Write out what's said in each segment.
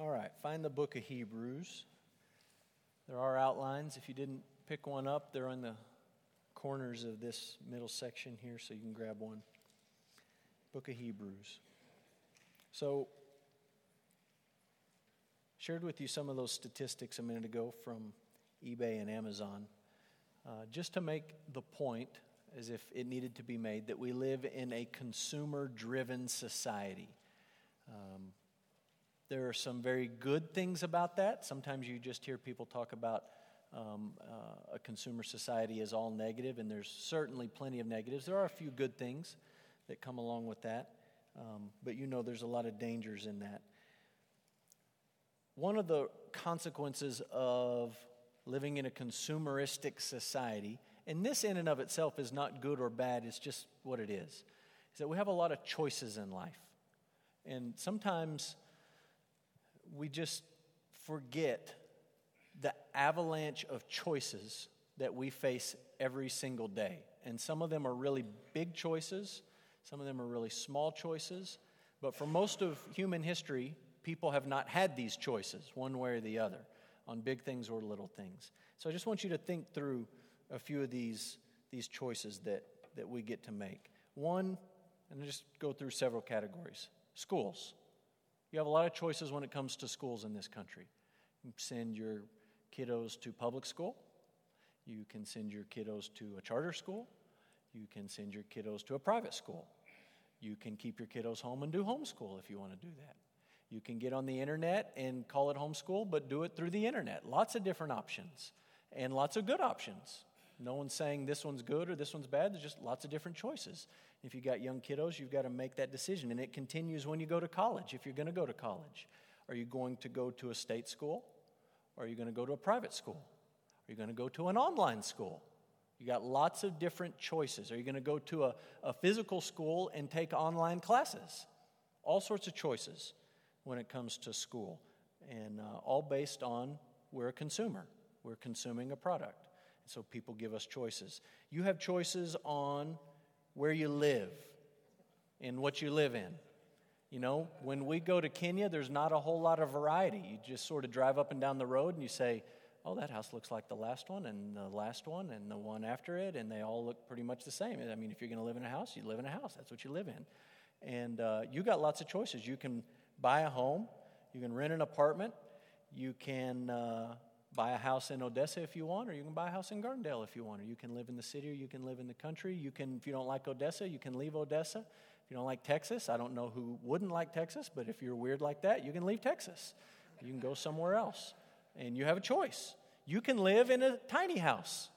All right, find the book of Hebrews. There are outlines. If you didn't pick one up, they're on the corners of this middle section here, so you can grab one. Book of Hebrews. So, shared with you some of those statistics a minute ago from eBay and Amazon, uh, just to make the point, as if it needed to be made, that we live in a consumer driven society. Um, there are some very good things about that. Sometimes you just hear people talk about um, uh, a consumer society as all negative, and there's certainly plenty of negatives. There are a few good things that come along with that, um, but you know there's a lot of dangers in that. One of the consequences of living in a consumeristic society, and this in and of itself is not good or bad, it's just what it is, is that we have a lot of choices in life. And sometimes we just forget the avalanche of choices that we face every single day. And some of them are really big choices, some of them are really small choices. But for most of human history, people have not had these choices, one way or the other, on big things or little things. So I just want you to think through a few of these, these choices that, that we get to make. One, and I'll just go through several categories schools. You have a lot of choices when it comes to schools in this country. You send your kiddos to public school, you can send your kiddos to a charter school, you can send your kiddos to a private school. You can keep your kiddos home and do homeschool if you want to do that. You can get on the internet and call it homeschool, but do it through the internet. Lots of different options and lots of good options. No one's saying this one's good or this one's bad. There's just lots of different choices. If you've got young kiddos, you've got to make that decision. And it continues when you go to college, if you're going to go to college. Are you going to go to a state school? Or are you going to go to a private school? Are you going to go to an online school? You got lots of different choices. Are you going to go to a, a physical school and take online classes? All sorts of choices when it comes to school, and uh, all based on we're a consumer. We're consuming a product. So people give us choices. You have choices on where you live and what you live in. You know, when we go to Kenya, there's not a whole lot of variety. You just sort of drive up and down the road and you say, oh, that house looks like the last one and the last one and the one after it, and they all look pretty much the same. I mean, if you're going to live in a house, you live in a house. That's what you live in. And uh, you got lots of choices. You can buy a home, you can rent an apartment, you can uh, buy a house in Odessa if you want, or you can buy a house in Gardendale if you want, or you can live in the city or you can live in the country. You can, if you don't like Odessa, you can leave Odessa. If you don't like Texas, I don't know who wouldn't like Texas, but if you're weird like that, you can leave Texas. You can go somewhere else. And you have a choice. You can live in a tiny house.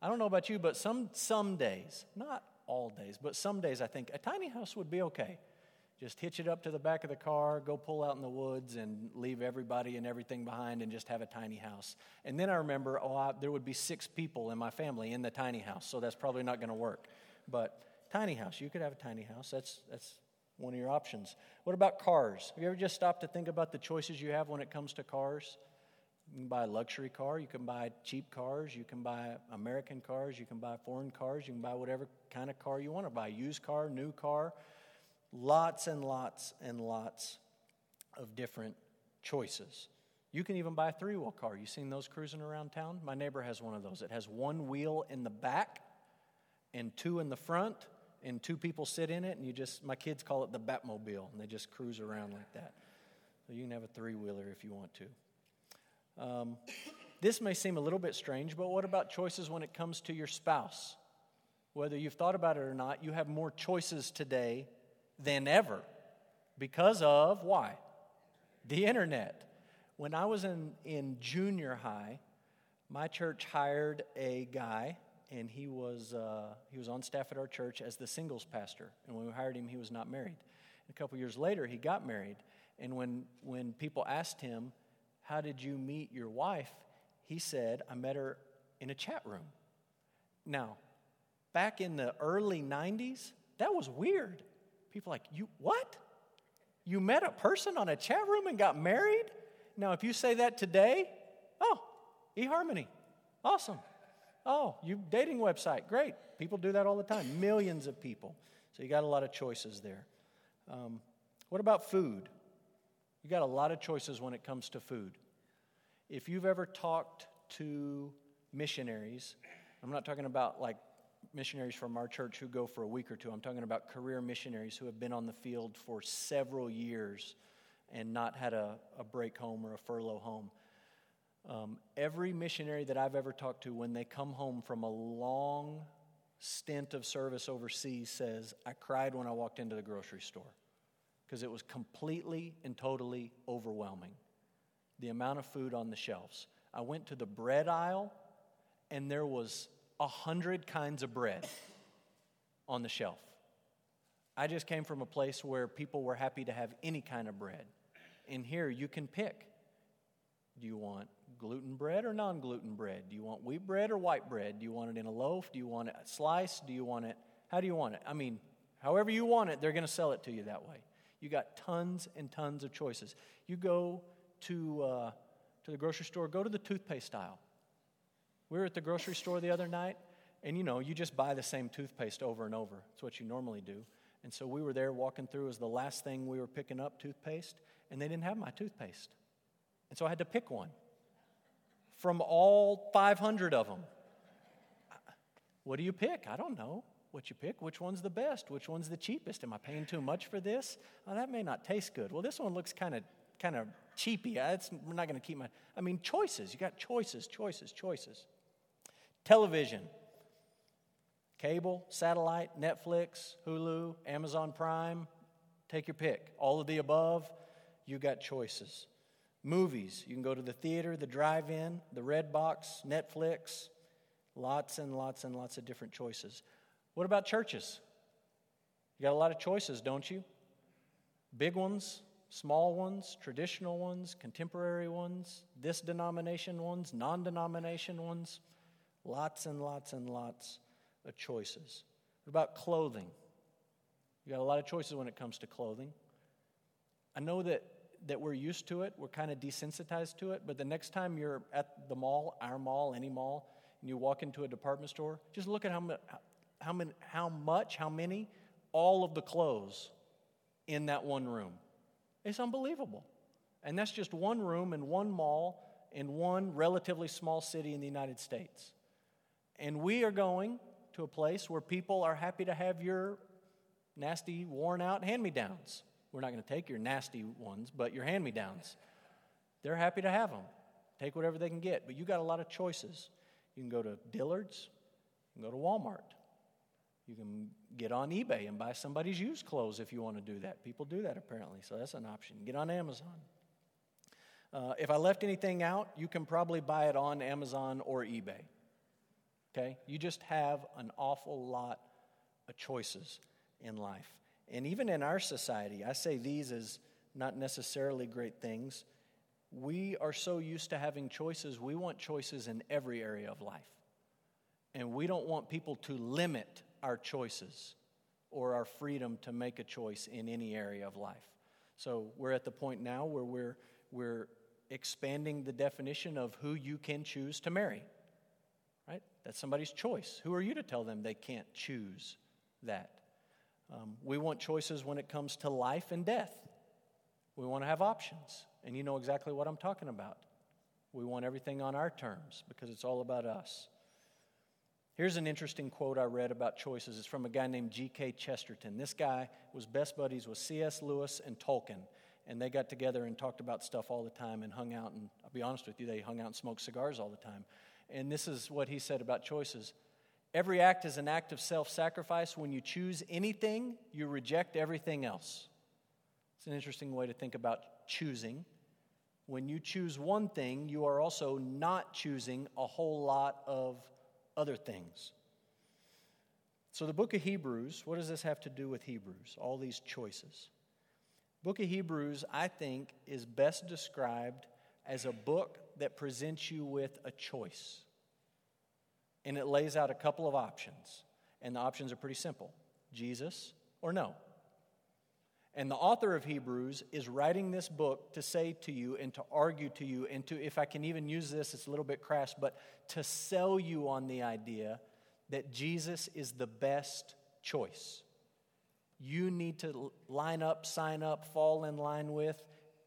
I don't know about you, but some, some days, not all days, but some days I think a tiny house would be okay. Just hitch it up to the back of the car, go pull out in the woods, and leave everybody and everything behind and just have a tiny house. And then I remember, oh, I, there would be six people in my family in the tiny house, so that's probably not going to work. But tiny house, you could have a tiny house. That's, that's one of your options. What about cars? Have you ever just stopped to think about the choices you have when it comes to cars? You can buy a luxury car, you can buy cheap cars, you can buy American cars, you can buy foreign cars, you can buy whatever kind of car you want to buy used car, new car lots and lots and lots of different choices. You can even buy a three wheel car. You seen those cruising around town? My neighbor has one of those. It has one wheel in the back and two in the front, and two people sit in it, and you just, my kids call it the Batmobile, and they just cruise around like that. So you can have a three wheeler if you want to. Um, this may seem a little bit strange, but what about choices when it comes to your spouse? Whether you've thought about it or not, you have more choices today than ever because of why? The internet. When I was in, in junior high, my church hired a guy, and he was, uh, he was on staff at our church as the singles pastor. And when we hired him, he was not married. A couple years later, he got married. And when, when people asked him, How did you meet your wife? he said, I met her in a chat room. Now, back in the early 90s, that was weird. People like, you what? You met a person on a chat room and got married? Now, if you say that today, oh, eHarmony, awesome. Oh, you dating website, great. People do that all the time. Millions of people. So you got a lot of choices there. Um, what about food? You got a lot of choices when it comes to food. If you've ever talked to missionaries, I'm not talking about like missionaries from our church who go for a week or two. I'm talking about career missionaries who have been on the field for several years and not had a, a break home or a furlough home. Um, every missionary that I've ever talked to, when they come home from a long stint of service overseas, says, I cried when I walked into the grocery store because it was completely and totally overwhelming. The amount of food on the shelves. I went to the bread aisle and there was a hundred kinds of bread on the shelf. I just came from a place where people were happy to have any kind of bread. In here you can pick. Do you want gluten bread or non gluten bread? Do you want wheat bread or white bread? Do you want it in a loaf? Do you want it sliced? Do you want it? How do you want it? I mean, however you want it, they're going to sell it to you that way. You got tons and tons of choices. You go to, uh, to the grocery store, go to the toothpaste aisle. We were at the grocery store the other night, and you know, you just buy the same toothpaste over and over. It's what you normally do. And so we were there walking through as the last thing we were picking up toothpaste, and they didn't have my toothpaste. And so I had to pick one from all 500 of them. What do you pick? I don't know what you pick. Which one's the best? Which one's the cheapest? Am I paying too much for this? Oh, that may not taste good. Well, this one looks kind of kind of cheapy. It's, we're not going to keep my. I mean, choices. You got choices, choices, choices. Television, cable, satellite, Netflix, Hulu, Amazon Prime, take your pick. All of the above, you got choices. Movies, you can go to the theater, the drive in, the red box, Netflix, lots and lots and lots of different choices. What about churches? You got a lot of choices, don't you? Big ones, small ones, traditional ones, contemporary ones, this denomination ones, non denomination ones. Lots and lots and lots of choices. What about clothing? You got a lot of choices when it comes to clothing. I know that, that we're used to it, we're kind of desensitized to it, but the next time you're at the mall, our mall, any mall, and you walk into a department store, just look at how, how, many, how much, how many, all of the clothes in that one room. It's unbelievable. And that's just one room in one mall in one relatively small city in the United States. And we are going to a place where people are happy to have your nasty, worn out hand me downs. We're not going to take your nasty ones, but your hand me downs. They're happy to have them. Take whatever they can get. But you got a lot of choices. You can go to Dillard's, you can go to Walmart. You can get on eBay and buy somebody's used clothes if you want to do that. People do that apparently, so that's an option. Get on Amazon. Uh, if I left anything out, you can probably buy it on Amazon or eBay. Okay? You just have an awful lot of choices in life. And even in our society, I say these as not necessarily great things. We are so used to having choices, we want choices in every area of life. And we don't want people to limit our choices or our freedom to make a choice in any area of life. So we're at the point now where we're, we're expanding the definition of who you can choose to marry. That's somebody's choice. Who are you to tell them they can't choose that? Um, we want choices when it comes to life and death. We want to have options. And you know exactly what I'm talking about. We want everything on our terms because it's all about us. Here's an interesting quote I read about choices. It's from a guy named G.K. Chesterton. This guy was best buddies with C.S. Lewis and Tolkien. And they got together and talked about stuff all the time and hung out. And I'll be honest with you, they hung out and smoked cigars all the time. And this is what he said about choices. Every act is an act of self sacrifice. When you choose anything, you reject everything else. It's an interesting way to think about choosing. When you choose one thing, you are also not choosing a whole lot of other things. So, the book of Hebrews, what does this have to do with Hebrews? All these choices. Book of Hebrews, I think, is best described as a book that presents you with a choice. And it lays out a couple of options. And the options are pretty simple Jesus or no. And the author of Hebrews is writing this book to say to you and to argue to you, and to, if I can even use this, it's a little bit crass, but to sell you on the idea that Jesus is the best choice. You need to line up, sign up, fall in line with,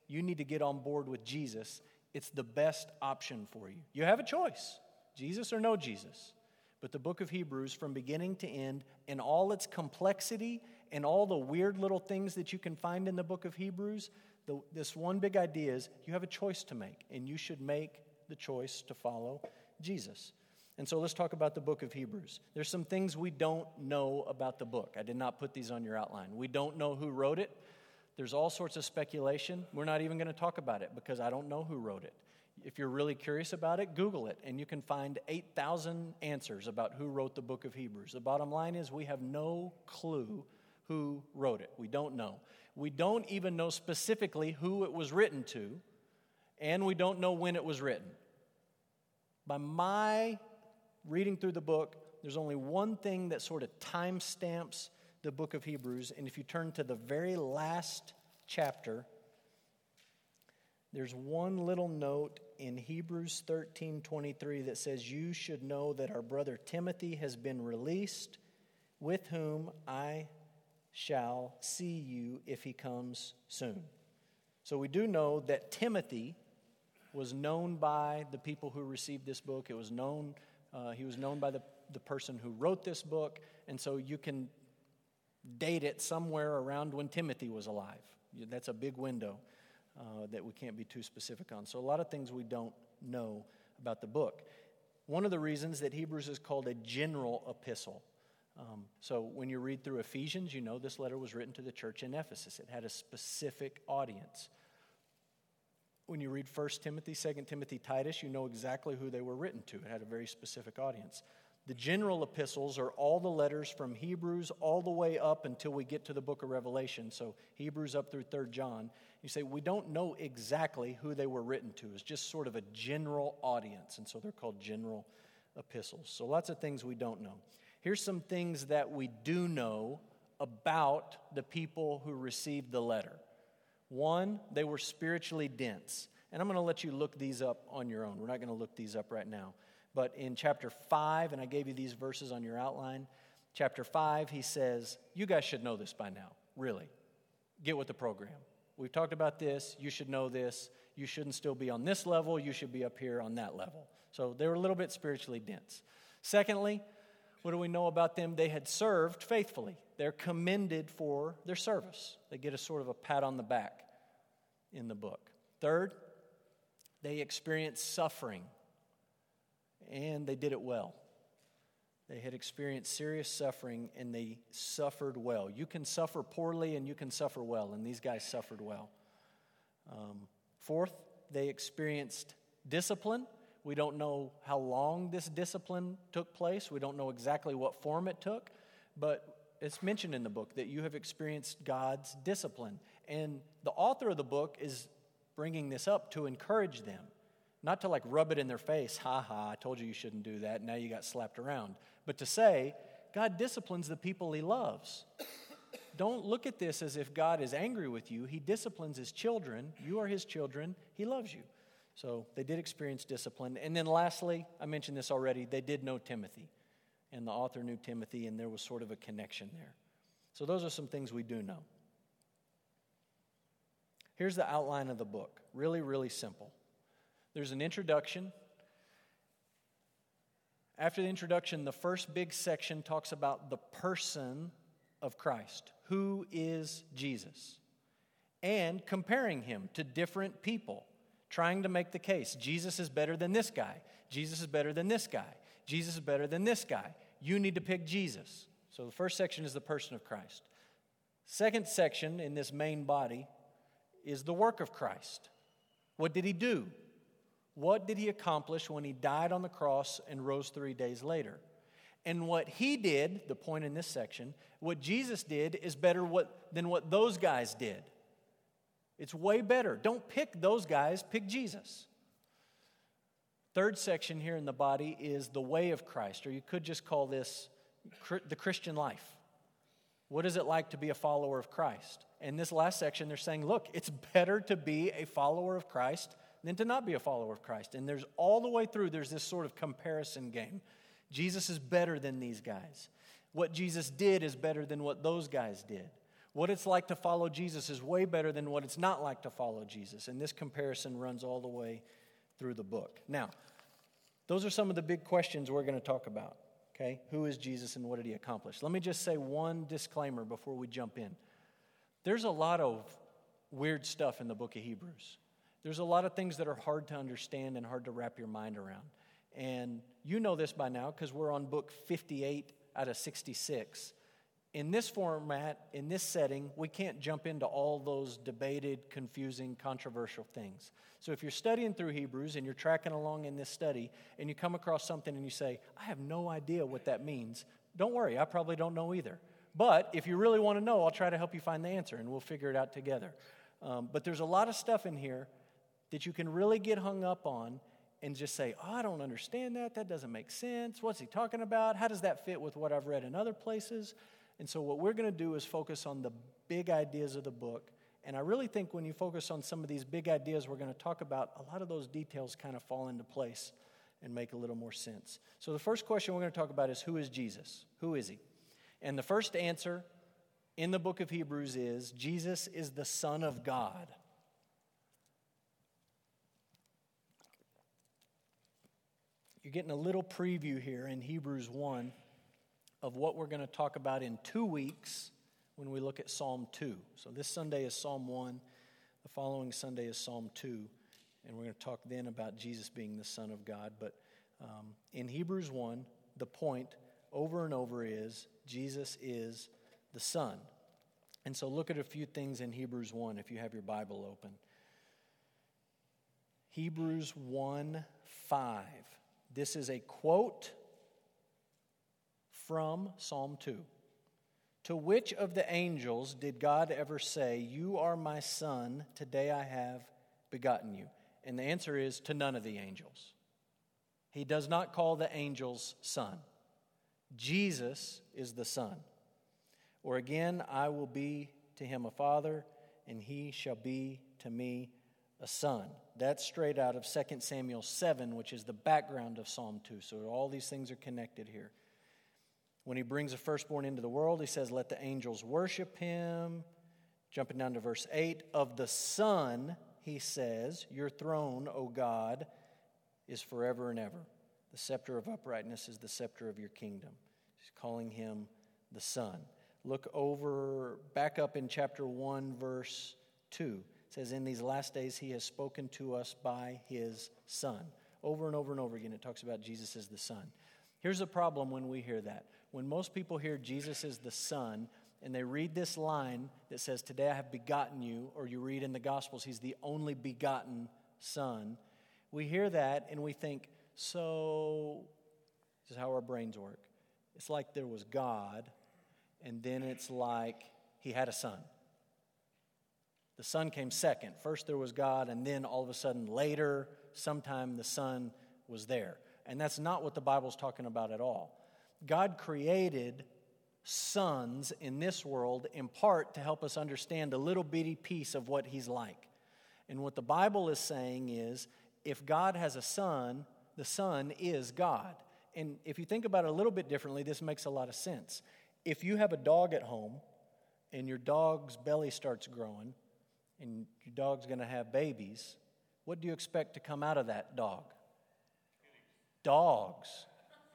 you need to get on board with Jesus. It's the best option for you. You have a choice Jesus or no Jesus. But the book of Hebrews, from beginning to end, in all its complexity and all the weird little things that you can find in the book of Hebrews, the, this one big idea is you have a choice to make, and you should make the choice to follow Jesus. And so let's talk about the book of Hebrews. There's some things we don't know about the book. I did not put these on your outline. We don't know who wrote it. There's all sorts of speculation. We're not even going to talk about it because I don't know who wrote it. If you're really curious about it, Google it, and you can find 8,000 answers about who wrote the book of Hebrews. The bottom line is we have no clue who wrote it. We don't know. We don't even know specifically who it was written to, and we don't know when it was written. By my reading through the book, there's only one thing that sort of timestamps the book of Hebrews. And if you turn to the very last chapter, there's one little note in Hebrews 13 23 that says, You should know that our brother Timothy has been released, with whom I shall see you if he comes soon. So we do know that Timothy was known by the people who received this book. It was known uh, he was known by the, the person who wrote this book, and so you can date it somewhere around when Timothy was alive. That's a big window uh, that we can't be too specific on. So, a lot of things we don't know about the book. One of the reasons that Hebrews is called a general epistle. Um, so, when you read through Ephesians, you know this letter was written to the church in Ephesus, it had a specific audience when you read 1 Timothy, 2 Timothy, Titus, you know exactly who they were written to. It had a very specific audience. The general epistles are all the letters from Hebrews all the way up until we get to the book of Revelation. So Hebrews up through 3rd John. You say, we don't know exactly who they were written to. It's just sort of a general audience. And so they're called general epistles. So lots of things we don't know. Here's some things that we do know about the people who received the letter. One, they were spiritually dense. And I'm going to let you look these up on your own. We're not going to look these up right now. But in chapter 5, and I gave you these verses on your outline, chapter 5, he says, You guys should know this by now, really. Get with the program. We've talked about this. You should know this. You shouldn't still be on this level. You should be up here on that level. So they were a little bit spiritually dense. Secondly, what do we know about them? They had served faithfully. They're commended for their service. They get a sort of a pat on the back in the book. Third, they experience suffering, and they did it well. They had experienced serious suffering and they suffered well. You can suffer poorly and you can suffer well, and these guys suffered well. Um, fourth, they experienced discipline we don't know how long this discipline took place. We don't know exactly what form it took, but it's mentioned in the book that you have experienced God's discipline. And the author of the book is bringing this up to encourage them, not to like rub it in their face, ha ha, I told you you shouldn't do that, now you got slapped around, but to say, God disciplines the people he loves. Don't look at this as if God is angry with you. He disciplines his children. You are his children. He loves you. So they did experience discipline. And then lastly, I mentioned this already, they did know Timothy. And the author knew Timothy, and there was sort of a connection there. So those are some things we do know. Here's the outline of the book really, really simple. There's an introduction. After the introduction, the first big section talks about the person of Christ. Who is Jesus? And comparing him to different people trying to make the case Jesus is better than this guy. Jesus is better than this guy. Jesus is better than this guy. You need to pick Jesus. So the first section is the person of Christ. Second section in this main body is the work of Christ. What did he do? What did he accomplish when he died on the cross and rose three days later? And what he did, the point in this section, what Jesus did is better what, than what those guys did. It's way better. Don't pick those guys, pick Jesus. Third section here in the body is the way of Christ, or you could just call this the Christian life. What is it like to be a follower of Christ? In this last section, they're saying, look, it's better to be a follower of Christ than to not be a follower of Christ. And there's all the way through, there's this sort of comparison game. Jesus is better than these guys. What Jesus did is better than what those guys did. What it's like to follow Jesus is way better than what it's not like to follow Jesus. And this comparison runs all the way through the book. Now, those are some of the big questions we're going to talk about. Okay? Who is Jesus and what did he accomplish? Let me just say one disclaimer before we jump in. There's a lot of weird stuff in the book of Hebrews. There's a lot of things that are hard to understand and hard to wrap your mind around. And you know this by now because we're on book 58 out of 66. In this format, in this setting, we can't jump into all those debated, confusing, controversial things. So if you're studying through Hebrews and you're tracking along in this study and you come across something and you say, I have no idea what that means, don't worry, I probably don't know either. But if you really want to know, I'll try to help you find the answer and we'll figure it out together. Um, but there's a lot of stuff in here that you can really get hung up on and just say, oh, I don't understand that. That doesn't make sense. What's he talking about? How does that fit with what I've read in other places? And so, what we're going to do is focus on the big ideas of the book. And I really think when you focus on some of these big ideas we're going to talk about, a lot of those details kind of fall into place and make a little more sense. So, the first question we're going to talk about is who is Jesus? Who is he? And the first answer in the book of Hebrews is Jesus is the Son of God. You're getting a little preview here in Hebrews 1 of what we're going to talk about in two weeks when we look at Psalm 2. So this Sunday is Psalm 1, the following Sunday is Psalm 2, and we're going to talk then about Jesus being the Son of God. But um, in Hebrews 1, the point over and over is Jesus is the Son. And so look at a few things in Hebrews 1 if you have your Bible open. Hebrews 1 5. This is a quote from Psalm 2. To which of the angels did God ever say, You are my son, today I have begotten you? And the answer is to none of the angels. He does not call the angels son. Jesus is the son. Or again, I will be to him a father, and he shall be to me a son. That's straight out of 2 Samuel 7, which is the background of Psalm 2. So all these things are connected here. When he brings a firstborn into the world, he says, Let the angels worship him. Jumping down to verse 8, of the Son, he says, Your throne, O God, is forever and ever. The scepter of uprightness is the scepter of your kingdom. He's calling him the Son. Look over, back up in chapter 1, verse 2. It says, In these last days, he has spoken to us by his Son. Over and over and over again, it talks about Jesus as the Son. Here's the problem when we hear that. When most people hear Jesus is the Son, and they read this line that says, Today I have begotten you, or you read in the Gospels, He's the only begotten Son, we hear that and we think, So, this is how our brains work. It's like there was God, and then it's like He had a Son. The Son came second. First there was God, and then all of a sudden later, sometime the Son was there. And that's not what the Bible's talking about at all. God created sons in this world in part to help us understand a little bitty piece of what He's like. And what the Bible is saying is if God has a son, the son is God. And if you think about it a little bit differently, this makes a lot of sense. If you have a dog at home and your dog's belly starts growing, and your dog's going to have babies, what do you expect to come out of that dog? Dogs,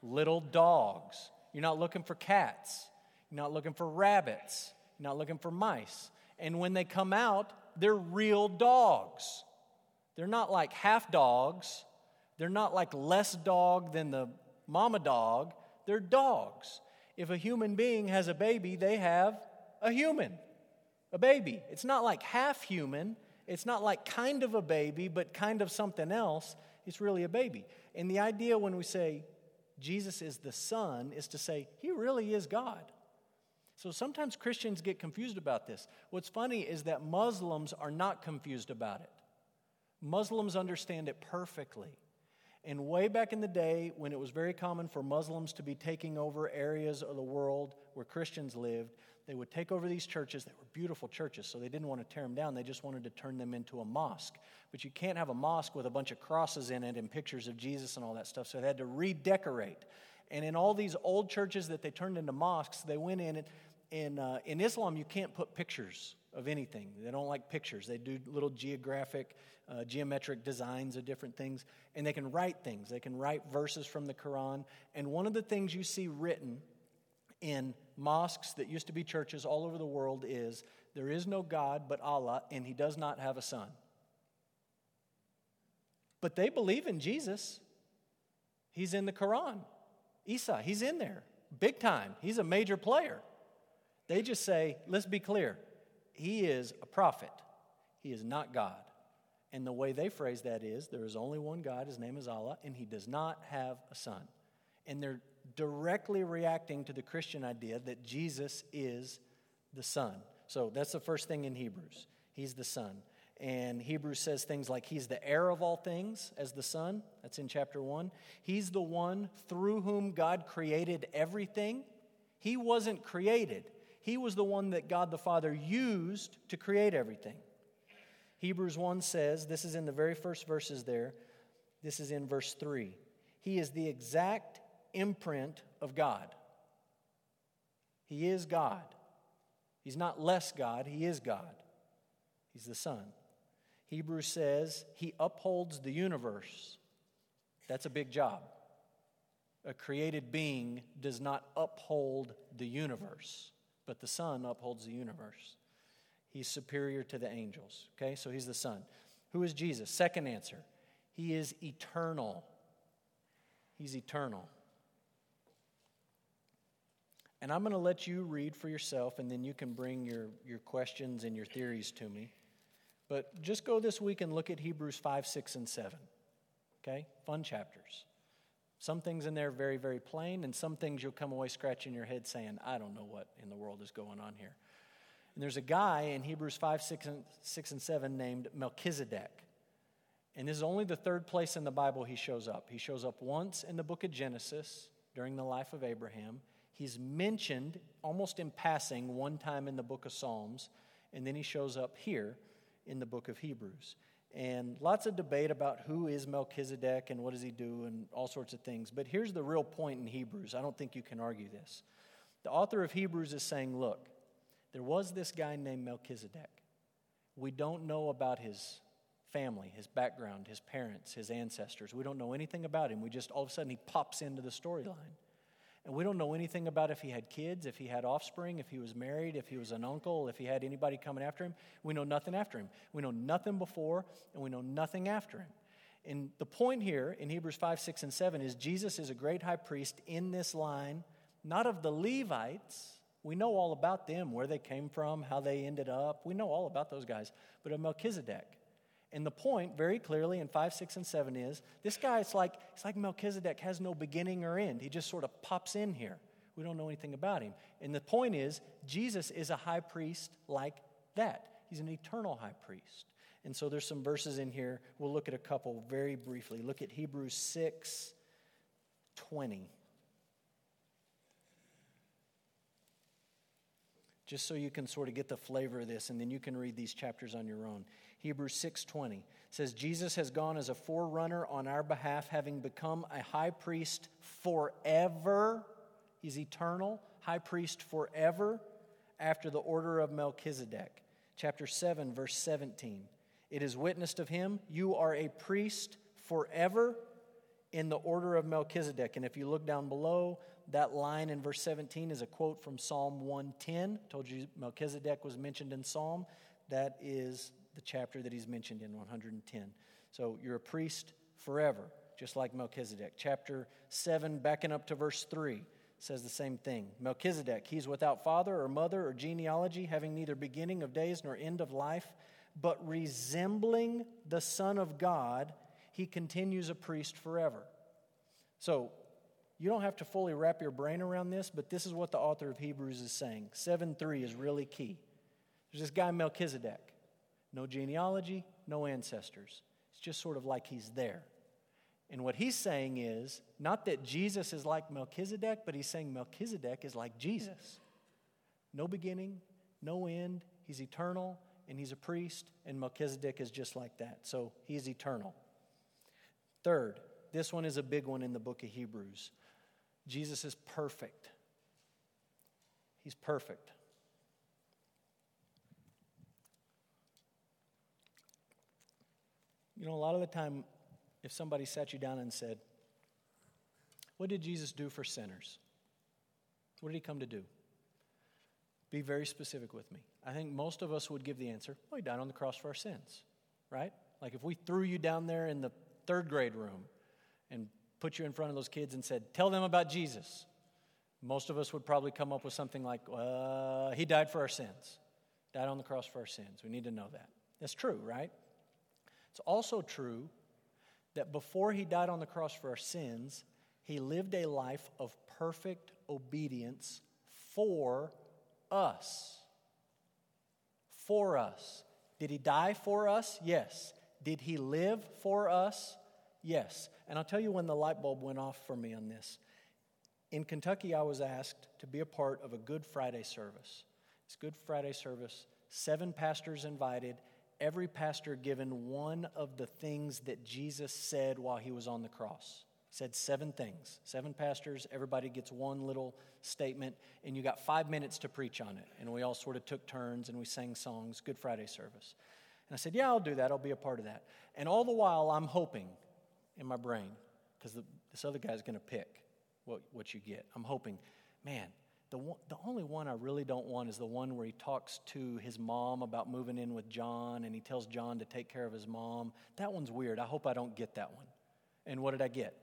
little dogs. You're not looking for cats. You're not looking for rabbits. You're not looking for mice. And when they come out, they're real dogs. They're not like half dogs. They're not like less dog than the mama dog. They're dogs. If a human being has a baby, they have a human a baby. It's not like half human, it's not like kind of a baby, but kind of something else. It's really a baby. And the idea when we say Jesus is the Son is to say he really is God. So sometimes Christians get confused about this. What's funny is that Muslims are not confused about it. Muslims understand it perfectly. And way back in the day, when it was very common for Muslims to be taking over areas of the world where Christians lived, they would take over these churches that were beautiful churches, so they didn't want to tear them down. They just wanted to turn them into a mosque. But you can't have a mosque with a bunch of crosses in it and pictures of Jesus and all that stuff, so they had to redecorate. And in all these old churches that they turned into mosques, they went in and, in, uh, in Islam, you can't put pictures of anything. They don't like pictures. They do little geographic, uh, geometric designs of different things, and they can write things. They can write verses from the Quran. And one of the things you see written in mosques that used to be churches all over the world is there is no God but Allah, and He does not have a son. But they believe in Jesus. He's in the Quran. Isa, he's in there, big time. He's a major player. They just say, let's be clear, he is a prophet, he is not God. And the way they phrase that is there is only one God, his name is Allah, and he does not have a son. And they're directly reacting to the Christian idea that Jesus is the Son. So that's the first thing in Hebrews. He's the Son. And Hebrews says things like He's the heir of all things as the Son. That's in chapter 1. He's the one through whom God created everything. He wasn't created, He was the one that God the Father used to create everything. Hebrews 1 says, this is in the very first verses there, this is in verse 3. He is the exact imprint of God. He is God. He's not less God, He is God. He's the Son. Hebrews says He upholds the universe. That's a big job. A created being does not uphold the universe, but the Son upholds the universe. He's superior to the angels. Okay, so He's the Son. Who is Jesus? Second answer He is eternal. He's eternal. And I'm going to let you read for yourself, and then you can bring your, your questions and your theories to me. But just go this week and look at Hebrews 5, 6, and 7. Okay? Fun chapters. Some things in there very, very plain, and some things you'll come away scratching your head saying, I don't know what in the world is going on here. And there's a guy in Hebrews 5, 6, and, 6, and 7 named Melchizedek. And this is only the third place in the Bible he shows up. He shows up once in the book of Genesis during the life of Abraham. He's mentioned almost in passing one time in the book of Psalms, and then he shows up here in the book of Hebrews. And lots of debate about who is Melchizedek and what does he do and all sorts of things. But here's the real point in Hebrews. I don't think you can argue this. The author of Hebrews is saying, look, there was this guy named Melchizedek. We don't know about his family, his background, his parents, his ancestors. We don't know anything about him. We just all of a sudden he pops into the storyline. And we don't know anything about if he had kids, if he had offspring, if he was married, if he was an uncle, if he had anybody coming after him. We know nothing after him. We know nothing before, and we know nothing after him. And the point here in Hebrews 5, 6, and 7 is Jesus is a great high priest in this line, not of the Levites. We know all about them, where they came from, how they ended up. We know all about those guys, but of Melchizedek. And the point, very clearly in 5, 6, and 7 is this guy, it's like, it's like Melchizedek has no beginning or end. He just sort of pops in here. We don't know anything about him. And the point is, Jesus is a high priest like that. He's an eternal high priest. And so there's some verses in here. We'll look at a couple very briefly. Look at Hebrews 6 20. Just so you can sort of get the flavor of this, and then you can read these chapters on your own. Hebrews 6:20 says Jesus has gone as a forerunner on our behalf having become a high priest forever. He's eternal, high priest forever after the order of Melchizedek. Chapter 7 verse 17. It is witnessed of him, you are a priest forever in the order of Melchizedek. And if you look down below, that line in verse 17 is a quote from Psalm 110. I told you Melchizedek was mentioned in Psalm. That is the chapter that he's mentioned in 110. So you're a priest forever, just like Melchizedek. Chapter 7, backing up to verse 3, says the same thing. Melchizedek, he's without father or mother or genealogy, having neither beginning of days nor end of life, but resembling the Son of God, he continues a priest forever. So you don't have to fully wrap your brain around this, but this is what the author of Hebrews is saying. 7 3 is really key. There's this guy, Melchizedek. No genealogy, no ancestors. It's just sort of like he's there. And what he's saying is not that Jesus is like Melchizedek, but he's saying Melchizedek is like Jesus. No beginning, no end. He's eternal, and he's a priest, and Melchizedek is just like that. So he's eternal. Third, this one is a big one in the book of Hebrews. Jesus is perfect. He's perfect. You know, a lot of the time, if somebody sat you down and said, What did Jesus do for sinners? What did he come to do? Be very specific with me. I think most of us would give the answer, Well, he died on the cross for our sins, right? Like if we threw you down there in the third grade room and put you in front of those kids and said, Tell them about Jesus, most of us would probably come up with something like, uh, He died for our sins, died on the cross for our sins. We need to know that. That's true, right? It's also true that before He died on the cross for our sins, He lived a life of perfect obedience for us. For us. Did He die for us? Yes. Did He live for us? Yes. And I'll tell you when the light bulb went off for me on this. In Kentucky, I was asked to be a part of a Good Friday service. It's Good Friday service, seven pastors invited, every pastor given one of the things that Jesus said while he was on the cross. He said seven things. Seven pastors, everybody gets one little statement, and you got five minutes to preach on it. And we all sort of took turns and we sang songs, Good Friday service. And I said, Yeah, I'll do that. I'll be a part of that. And all the while, I'm hoping in my brain, because this other guy's going to pick what, what you get. I'm hoping, man, the, one, the only one I really don't want is the one where he talks to his mom about moving in with John and he tells John to take care of his mom. That one's weird. I hope I don't get that one. And what did I get?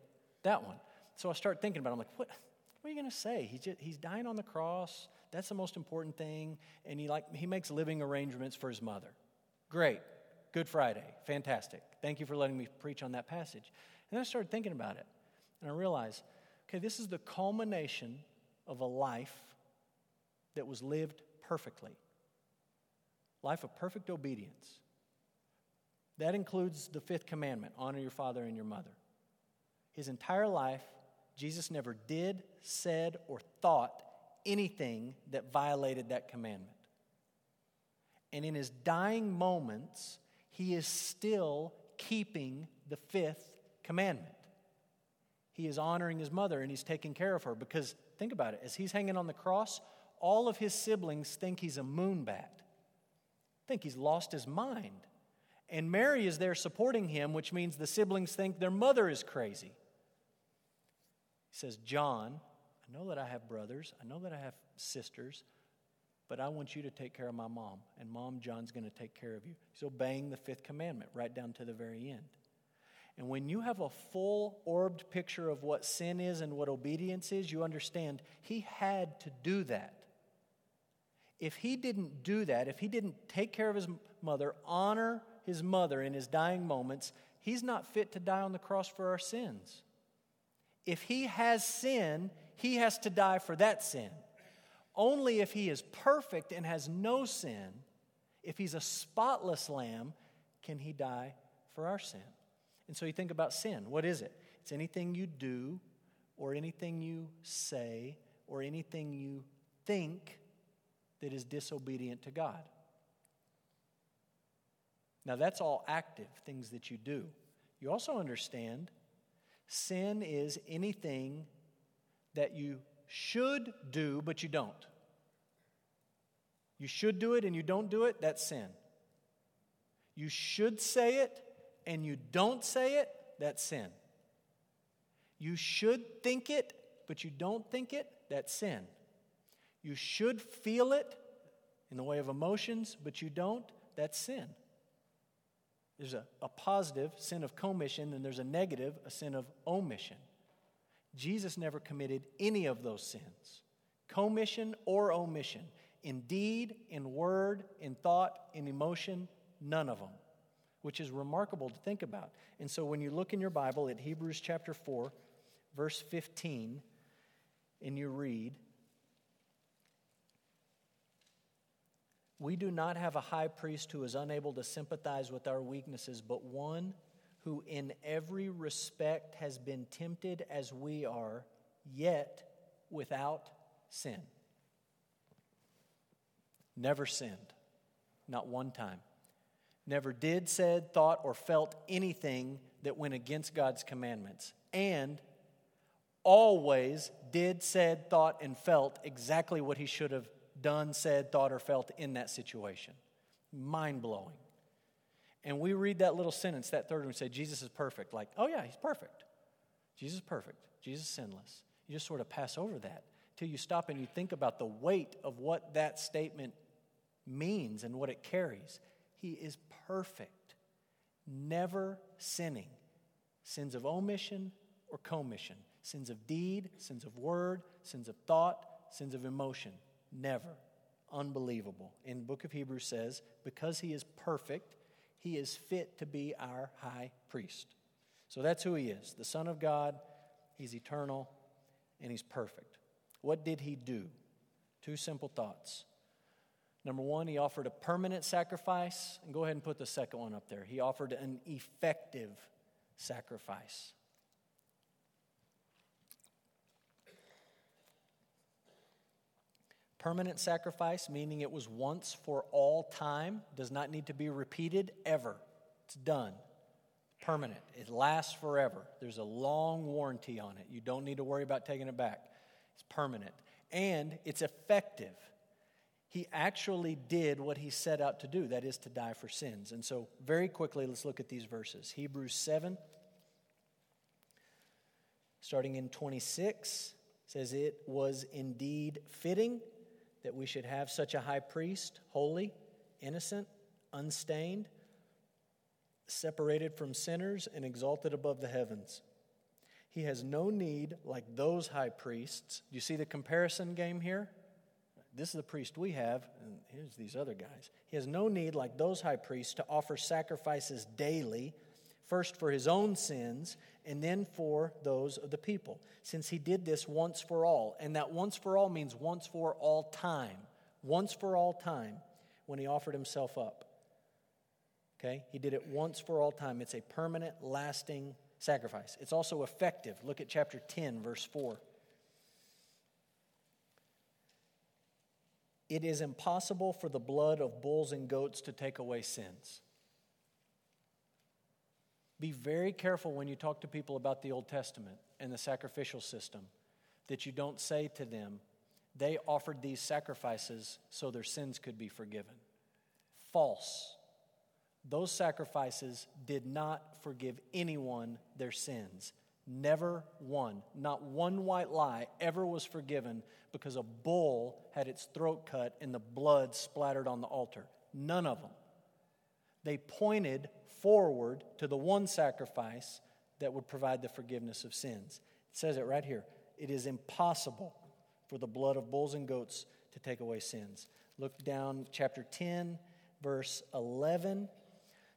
That one. So I start thinking about it. I'm like, what, what are you going to say? He just, he's dying on the cross. That's the most important thing. And he, like, he makes living arrangements for his mother. Great. Good Friday. Fantastic. Thank you for letting me preach on that passage. And then I started thinking about it. And I realized Okay, this is the culmination of a life that was lived perfectly. Life of perfect obedience. That includes the fifth commandment honor your father and your mother. His entire life, Jesus never did, said, or thought anything that violated that commandment. And in his dying moments, he is still keeping the fifth commandment he is honoring his mother and he's taking care of her. Because think about it, as he's hanging on the cross, all of his siblings think he's a moonbat, think he's lost his mind. And Mary is there supporting him, which means the siblings think their mother is crazy. He says, John, I know that I have brothers, I know that I have sisters, but I want you to take care of my mom. And mom, John's going to take care of you. He's obeying the fifth commandment right down to the very end. And when you have a full orbed picture of what sin is and what obedience is, you understand he had to do that. If he didn't do that, if he didn't take care of his mother, honor his mother in his dying moments, he's not fit to die on the cross for our sins. If he has sin, he has to die for that sin. Only if he is perfect and has no sin, if he's a spotless lamb, can he die for our sin. And so you think about sin. What is it? It's anything you do, or anything you say, or anything you think that is disobedient to God. Now, that's all active, things that you do. You also understand sin is anything that you should do, but you don't. You should do it and you don't do it, that's sin. You should say it and you don't say it, that's sin. You should think it, but you don't think it, that's sin. You should feel it in the way of emotions, but you don't, that's sin. There's a, a positive sin of commission, and there's a negative, a sin of omission. Jesus never committed any of those sins commission or omission. In deed, in word, in thought, in emotion, none of them which is remarkable to think about. And so when you look in your Bible at Hebrews chapter 4, verse 15, and you read, We do not have a high priest who is unable to sympathize with our weaknesses, but one who in every respect has been tempted as we are, yet without sin. Never sinned, not one time never did, said, thought, or felt anything that went against God's commandments, and always did, said, thought, and felt exactly what he should have done, said, thought, or felt in that situation. Mind blowing. And we read that little sentence, that third one, say, Jesus is perfect. Like, oh yeah, he's perfect. Jesus is perfect. Jesus is sinless. You just sort of pass over that till you stop and you think about the weight of what that statement means and what it carries. He is perfect, never sinning. Sins of omission or commission, sins of deed, sins of word, sins of thought, sins of emotion. Never. Unbelievable. In the book of Hebrews says, because he is perfect, he is fit to be our high priest. So that's who he is the Son of God. He's eternal and he's perfect. What did he do? Two simple thoughts. Number one, he offered a permanent sacrifice. And go ahead and put the second one up there. He offered an effective sacrifice. Permanent sacrifice, meaning it was once for all time, does not need to be repeated ever. It's done. Permanent. It lasts forever. There's a long warranty on it. You don't need to worry about taking it back. It's permanent. And it's effective. He actually did what he set out to do, that is to die for sins. And so, very quickly, let's look at these verses. Hebrews 7, starting in 26, says, It was indeed fitting that we should have such a high priest, holy, innocent, unstained, separated from sinners, and exalted above the heavens. He has no need, like those high priests. Do you see the comparison game here? This is the priest we have, and here's these other guys. He has no need, like those high priests, to offer sacrifices daily, first for his own sins, and then for those of the people, since he did this once for all. And that once for all means once for all time. Once for all time when he offered himself up. Okay? He did it once for all time. It's a permanent, lasting sacrifice. It's also effective. Look at chapter 10, verse 4. It is impossible for the blood of bulls and goats to take away sins. Be very careful when you talk to people about the Old Testament and the sacrificial system that you don't say to them, they offered these sacrifices so their sins could be forgiven. False. Those sacrifices did not forgive anyone their sins. Never one, not one white lie ever was forgiven because a bull had its throat cut and the blood splattered on the altar. None of them. They pointed forward to the one sacrifice that would provide the forgiveness of sins. It says it right here. It is impossible for the blood of bulls and goats to take away sins. Look down chapter 10, verse 11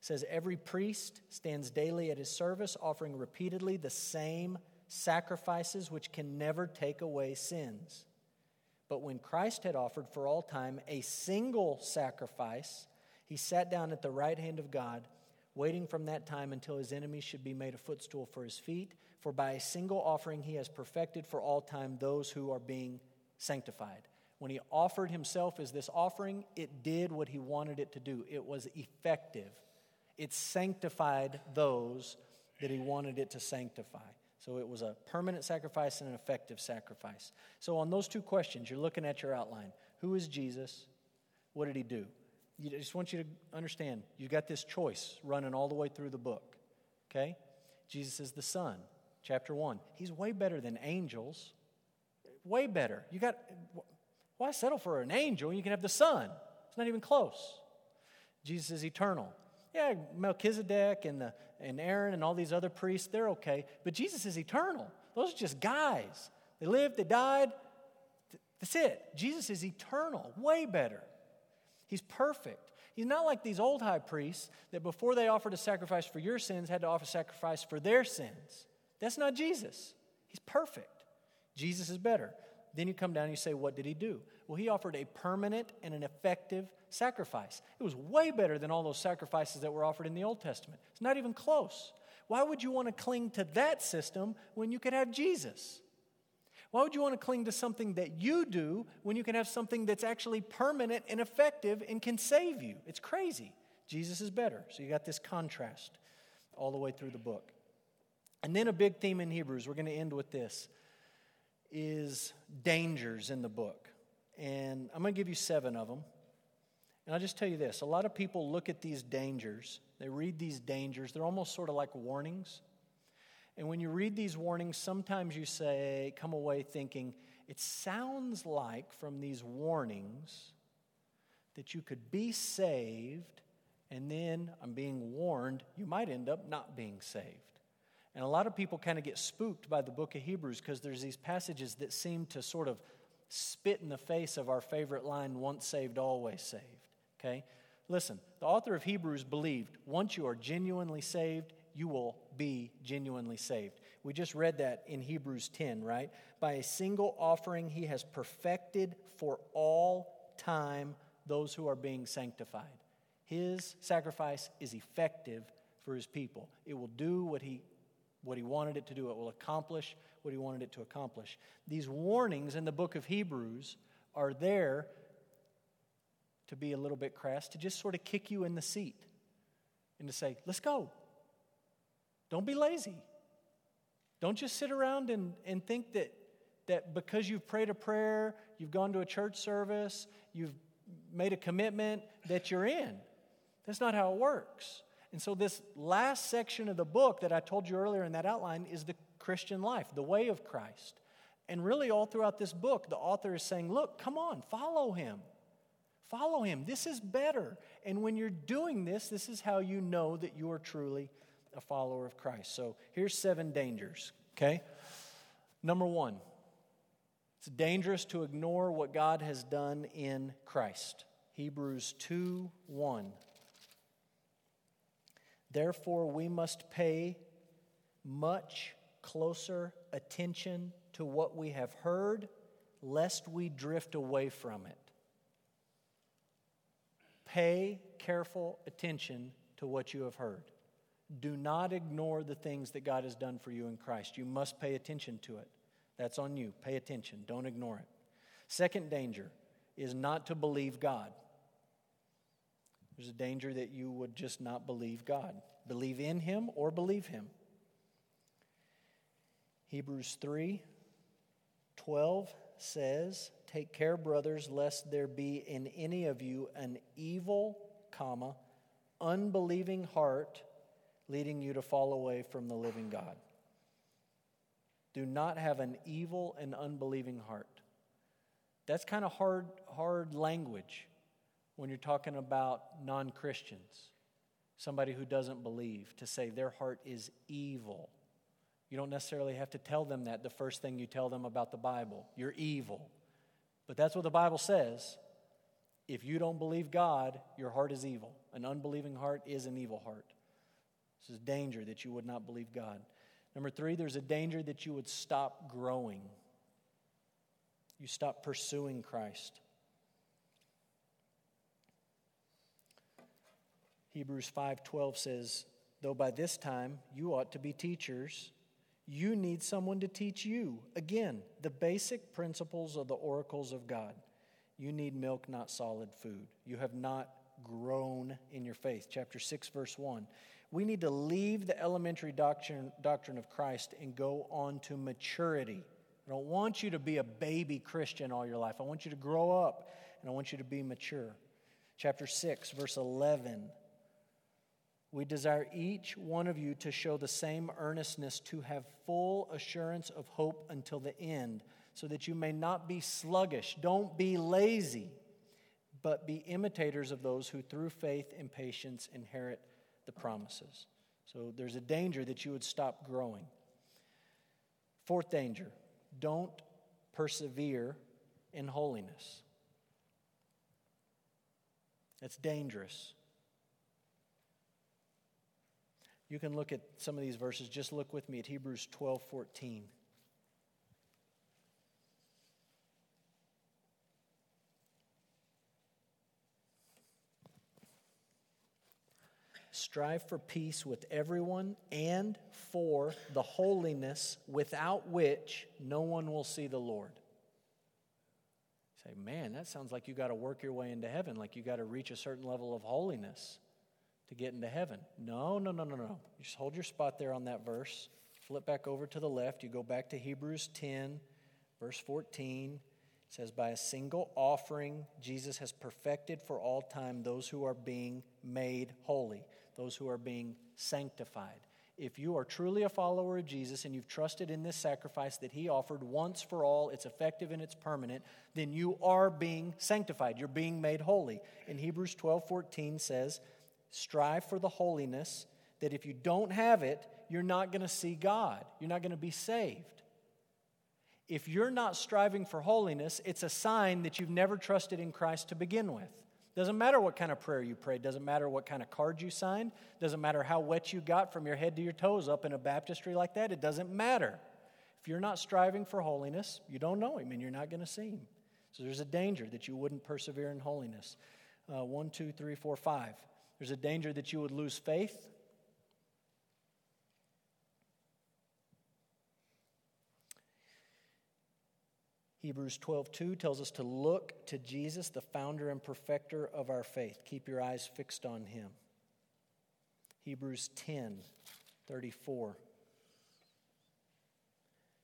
says every priest stands daily at his service offering repeatedly the same sacrifices which can never take away sins. But when Christ had offered for all time a single sacrifice he sat down at the right hand of God waiting from that time until his enemies should be made a footstool for his feet. For by a single offering he has perfected for all time those who are being sanctified. When he offered himself as this offering it did what he wanted it to do. It was effective it sanctified those that he wanted it to sanctify. So it was a permanent sacrifice and an effective sacrifice. So, on those two questions, you're looking at your outline. Who is Jesus? What did he do? I just want you to understand You've got this choice running all the way through the book. Okay? Jesus is the Son, chapter 1. He's way better than angels. Way better. You got, why settle for an angel? You can have the Son. It's not even close. Jesus is eternal. Yeah, Melchizedek and, the, and Aaron and all these other priests, they're okay. But Jesus is eternal. Those are just guys. They lived, they died. That's it. Jesus is eternal, way better. He's perfect. He's not like these old high priests that before they offered a sacrifice for your sins had to offer sacrifice for their sins. That's not Jesus. He's perfect. Jesus is better. Then you come down and you say, What did he do? Well, he offered a permanent and an effective sacrifice. It was way better than all those sacrifices that were offered in the Old Testament. It's not even close. Why would you want to cling to that system when you could have Jesus? Why would you want to cling to something that you do when you can have something that's actually permanent and effective and can save you? It's crazy. Jesus is better. So you got this contrast all the way through the book. And then a big theme in Hebrews, we're going to end with this, is dangers in the book. And I'm going to give you seven of them. And I'll just tell you this a lot of people look at these dangers, they read these dangers, they're almost sort of like warnings. And when you read these warnings, sometimes you say, come away thinking, it sounds like from these warnings that you could be saved, and then I'm being warned, you might end up not being saved. And a lot of people kind of get spooked by the book of Hebrews because there's these passages that seem to sort of spit in the face of our favorite line once saved, always saved. Okay? Listen, the author of Hebrews believed once you are genuinely saved, you will be genuinely saved. We just read that in Hebrews 10, right? By a single offering, he has perfected for all time those who are being sanctified. His sacrifice is effective for his people. It will do what he what he wanted it to do. It will accomplish what he wanted it to accomplish. These warnings in the book of Hebrews are there to be a little bit crass, to just sort of kick you in the seat and to say, let's go. Don't be lazy. Don't just sit around and, and think that, that because you've prayed a prayer, you've gone to a church service, you've made a commitment, that you're in. That's not how it works. And so, this last section of the book that I told you earlier in that outline is the Christian life, the way of Christ. And really, all throughout this book, the author is saying, Look, come on, follow him. Follow him. This is better. And when you're doing this, this is how you know that you are truly a follower of Christ. So here's seven dangers, okay? Number one, it's dangerous to ignore what God has done in Christ. Hebrews 2 1. Therefore, we must pay much closer attention to what we have heard, lest we drift away from it. Pay careful attention to what you have heard. Do not ignore the things that God has done for you in Christ. You must pay attention to it. That's on you. Pay attention. Don't ignore it. Second danger is not to believe God. There's a danger that you would just not believe God. Believe in Him or believe Him. Hebrews 3 12 says, Take care, brothers, lest there be in any of you an evil, comma, unbelieving heart leading you to fall away from the living God. Do not have an evil and unbelieving heart. That's kind of hard, hard language when you're talking about non Christians, somebody who doesn't believe, to say their heart is evil. You don't necessarily have to tell them that the first thing you tell them about the Bible. You're evil. But that's what the Bible says. If you don't believe God, your heart is evil. An unbelieving heart is an evil heart. This is danger that you would not believe God. Number three, there's a danger that you would stop growing. You stop pursuing Christ. Hebrews 5:12 says, "Though by this time you ought to be teachers, you need someone to teach you. Again, the basic principles of the oracles of God. You need milk, not solid food. You have not grown in your faith. Chapter 6, verse 1. We need to leave the elementary doctrine, doctrine of Christ and go on to maturity. I don't want you to be a baby Christian all your life. I want you to grow up and I want you to be mature. Chapter 6, verse 11. We desire each one of you to show the same earnestness to have full assurance of hope until the end, so that you may not be sluggish. Don't be lazy, but be imitators of those who through faith and patience inherit the promises. So there's a danger that you would stop growing. Fourth danger don't persevere in holiness. It's dangerous. You can look at some of these verses. Just look with me at Hebrews 12 14. Strive for peace with everyone and for the holiness without which no one will see the Lord. say, man, that sounds like you got to work your way into heaven, like you got to reach a certain level of holiness to get into heaven. No, no, no, no, no. You just hold your spot there on that verse. Flip back over to the left. You go back to Hebrews 10, verse 14. says, By a single offering, Jesus has perfected for all time those who are being made holy, those who are being sanctified. If you are truly a follower of Jesus and you've trusted in this sacrifice that he offered once for all, it's effective and it's permanent, then you are being sanctified. You're being made holy. In Hebrews 12 14 says, Strive for the holiness that if you don't have it, you're not going to see God. You're not going to be saved. If you're not striving for holiness, it's a sign that you've never trusted in Christ to begin with. Doesn't matter what kind of prayer you prayed, doesn't matter what kind of card you signed, doesn't matter how wet you got from your head to your toes up in a baptistry like that, it doesn't matter. If you're not striving for holiness, you don't know Him and you're not going to see Him. So there's a danger that you wouldn't persevere in holiness. Uh, one, two, three, four, five. There's a danger that you would lose faith. Hebrews 12:2 tells us to look to Jesus, the founder and perfecter of our faith. Keep your eyes fixed on him. Hebrews 10:34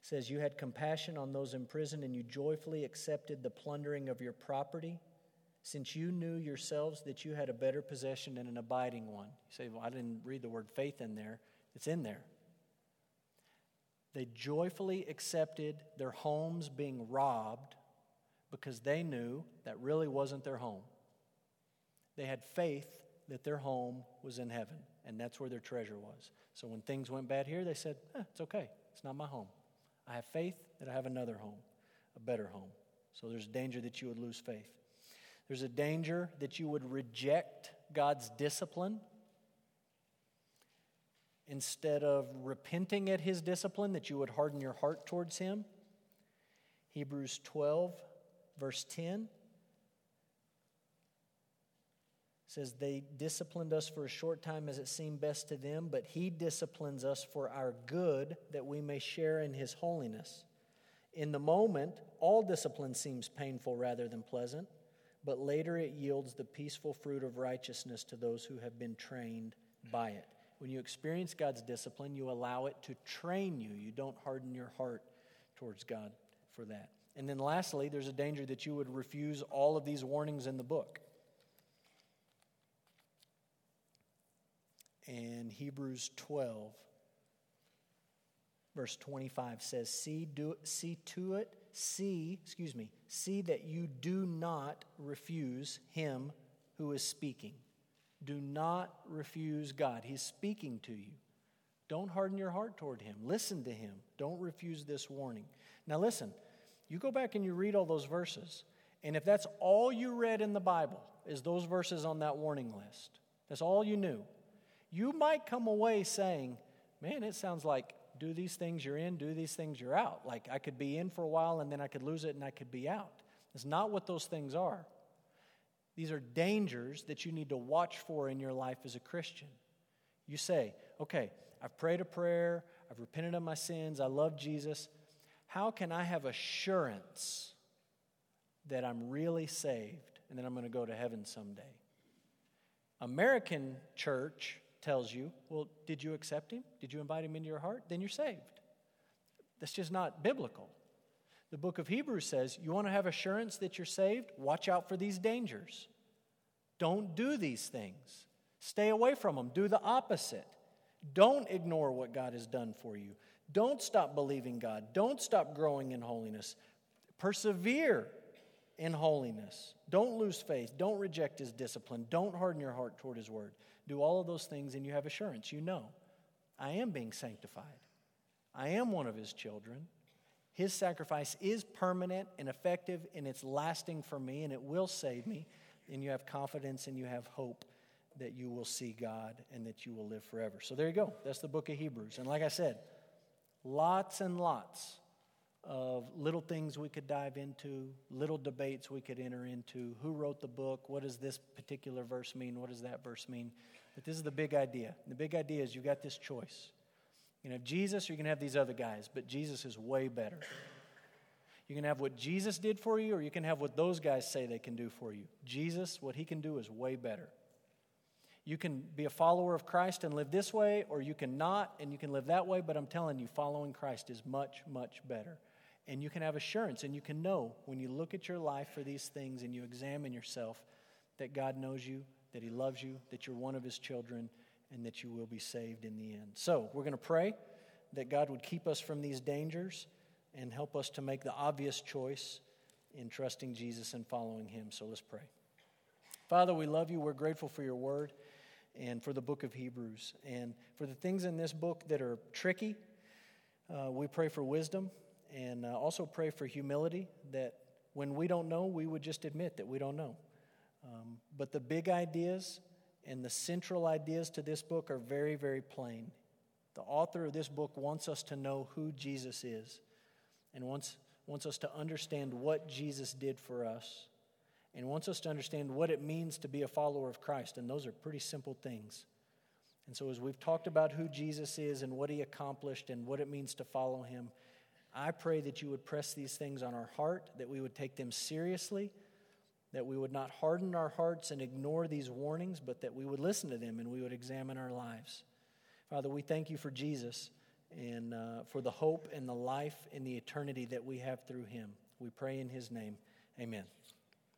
says you had compassion on those in prison and you joyfully accepted the plundering of your property since you knew yourselves that you had a better possession and an abiding one. You say, "Well, I didn't read the word faith in there." It's in there. They joyfully accepted their homes being robbed because they knew that really wasn't their home. They had faith that their home was in heaven, and that's where their treasure was. So when things went bad here, they said, eh, It's okay. It's not my home. I have faith that I have another home, a better home. So there's danger that you would lose faith. There's a danger that you would reject God's discipline instead of repenting at his discipline, that you would harden your heart towards him. Hebrews 12, verse 10 says, They disciplined us for a short time as it seemed best to them, but he disciplines us for our good, that we may share in his holiness. In the moment, all discipline seems painful rather than pleasant, but later it yields the peaceful fruit of righteousness to those who have been trained by it. When you experience God's discipline, you allow it to train you. You don't harden your heart towards God for that. And then lastly, there's a danger that you would refuse all of these warnings in the book. And Hebrews 12, verse 25 says, See, do, see to it, see, excuse me, see that you do not refuse him who is speaking. Do not refuse God. He's speaking to you. Don't harden your heart toward Him. Listen to Him. Don't refuse this warning. Now, listen, you go back and you read all those verses, and if that's all you read in the Bible, is those verses on that warning list, that's all you knew, you might come away saying, Man, it sounds like do these things you're in, do these things you're out. Like I could be in for a while and then I could lose it and I could be out. It's not what those things are. These are dangers that you need to watch for in your life as a Christian. You say, okay, I've prayed a prayer, I've repented of my sins, I love Jesus. How can I have assurance that I'm really saved and that I'm going to go to heaven someday? American church tells you, well, did you accept him? Did you invite him into your heart? Then you're saved. That's just not biblical. The book of Hebrews says, You want to have assurance that you're saved? Watch out for these dangers. Don't do these things. Stay away from them. Do the opposite. Don't ignore what God has done for you. Don't stop believing God. Don't stop growing in holiness. Persevere in holiness. Don't lose faith. Don't reject His discipline. Don't harden your heart toward His word. Do all of those things, and you have assurance. You know, I am being sanctified, I am one of His children. His sacrifice is permanent and effective, and it's lasting for me, and it will save me. And you have confidence and you have hope that you will see God and that you will live forever. So there you go. That's the book of Hebrews. And like I said, lots and lots of little things we could dive into, little debates we could enter into. Who wrote the book? What does this particular verse mean? What does that verse mean? But this is the big idea. The big idea is you've got this choice. You can have Jesus or you can have these other guys, but Jesus is way better. You can have what Jesus did for you, or you can have what those guys say they can do for you. Jesus, what he can do is way better. You can be a follower of Christ and live this way, or you can not and you can live that way, but I'm telling you, following Christ is much, much better. And you can have assurance and you can know when you look at your life for these things and you examine yourself that God knows you, that He loves you, that you're one of His children, and that you will be saved in the end. So, we're going to pray that God would keep us from these dangers and help us to make the obvious choice in trusting Jesus and following Him. So, let's pray. Father, we love you. We're grateful for your word and for the book of Hebrews. And for the things in this book that are tricky, uh, we pray for wisdom and uh, also pray for humility that when we don't know, we would just admit that we don't know. Um, but the big ideas and the central ideas to this book are very, very plain. The author of this book wants us to know who Jesus is and wants, wants us to understand what Jesus did for us and wants us to understand what it means to be a follower of Christ. And those are pretty simple things. And so, as we've talked about who Jesus is and what he accomplished and what it means to follow him, I pray that you would press these things on our heart, that we would take them seriously, that we would not harden our hearts and ignore these warnings, but that we would listen to them and we would examine our lives. Father, we thank you for Jesus and uh, for the hope and the life and the eternity that we have through him. We pray in his name. Amen.